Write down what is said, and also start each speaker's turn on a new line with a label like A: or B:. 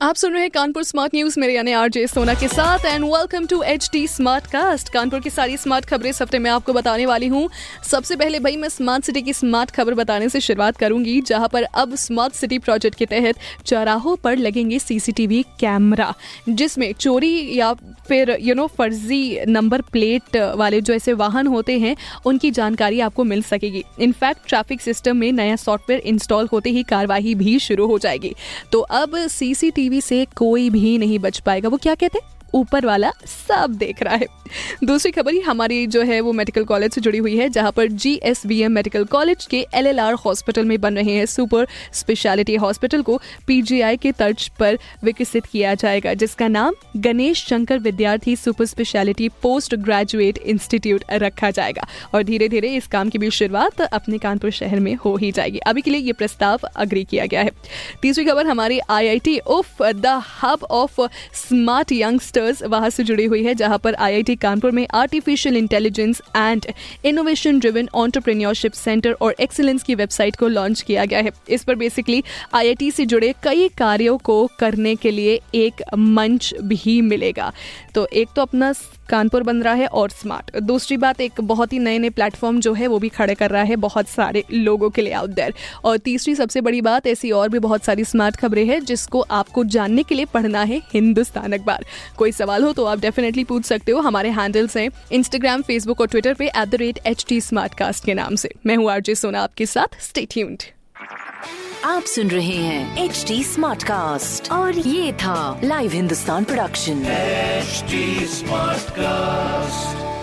A: आप सुन रहे हैं कानपुर स्मार्ट न्यूज़ मेरे यानी आरजे सोना के साथ and welcome to H D smart cast Kanpur की सारी स्मार्ट खबरें इस हफ़्ते मैं आपको बताने वाली हूँ। सबसे पहले भाई, मैं स्मार्ट सिटी की स्मार्ट खबर बताने से शुरुआत करूँगी, जहाँ पर अब स्मार्ट सिटी प्रोजेक्ट के तहत चौराहों पर लगेंगे सीसीटीवी कैमरा जिसमें चोरी या फिर यू नो फर्जी नंबर प्लेट वाले जो ऐसे वाहन होते हैं, उनकी जानकारी आपको मिल सकेगी। इनफैक्ट ट्रैफ़िक सिस्टम में नया सॉफ्टवेयर इंस्टॉल होते ही कार्यवाही भी शुरू हो जाएगी। तो अब सीसीटीवी से कोई भी नहीं बच पाएगा। वो क्या कहते हैं? ऊपर वाला सब देख रहा है। दूसरी खबर ही हमारी जो है वो मेडिकल कॉलेज से जुड़ी हुई है, जहाँ पर जीएसबीएम मेडिकल कॉलेज के एलएलआर हॉस्पिटल में बन रहे हैं। सुपर स्पेशलिटी हॉस्पिटल को पीजीआई के तर्ज पर विकसित किया जाएगा, जिसका नाम Ganesh Shankar Vidyarthi super speciality post graduate institute रखा जाएगा। और धीरे धीरे इस काम की भी शुरुआत अपने कानपुर शहर में हो ही जाएगी। अभी के लिए ये प्रस्ताव अग्री किया गया है। तीसरी खबर हमारी IIT of the hub of smart youngsters वहाँ से जुड़ी हुई है, जहाँ पर आईआईटी कानपुर में artificial intelligence and innovation driven entrepreneurship centre और एक्सीलेंस की वेबसाइट को लॉन्च किया गया है। इस पर बेसिकली आईआईटी से जुड़े कई कार्यों को करने के लिए एक मंच भी मिलेगा। तो एक तो अपना कानपुर बन रहा है और स्मार्ट दूसरी बात, एक बहुत ही नए नए प्लेटफॉर्म जो है, वो भी खड़े कर रहा है बहुत सारे लोगों के लिए आउट देर और तीसरी सबसे बड़ी बात, ऐसी और भी बहुत सारी स्मार्ट खबरें हैं, जिसको आपको जानने के लिए पढ़ना है हिंदुस्तान अखबार। कोई सवाल हो तो आप डेफिनेटली पूछ सकते हो। हमारे हैंडल्स हैं इंस्टाग्राम फेसबुक और ट्विटर पे at the rate H T के नाम से। मैं हूँ आरजे सोना आपके साथ। स्टेट ट्यून्ड
B: आप सुन रहे हैं एच टी स्मार्ट कास्ट और ये था live Hindustan production
C: smart Smartcast.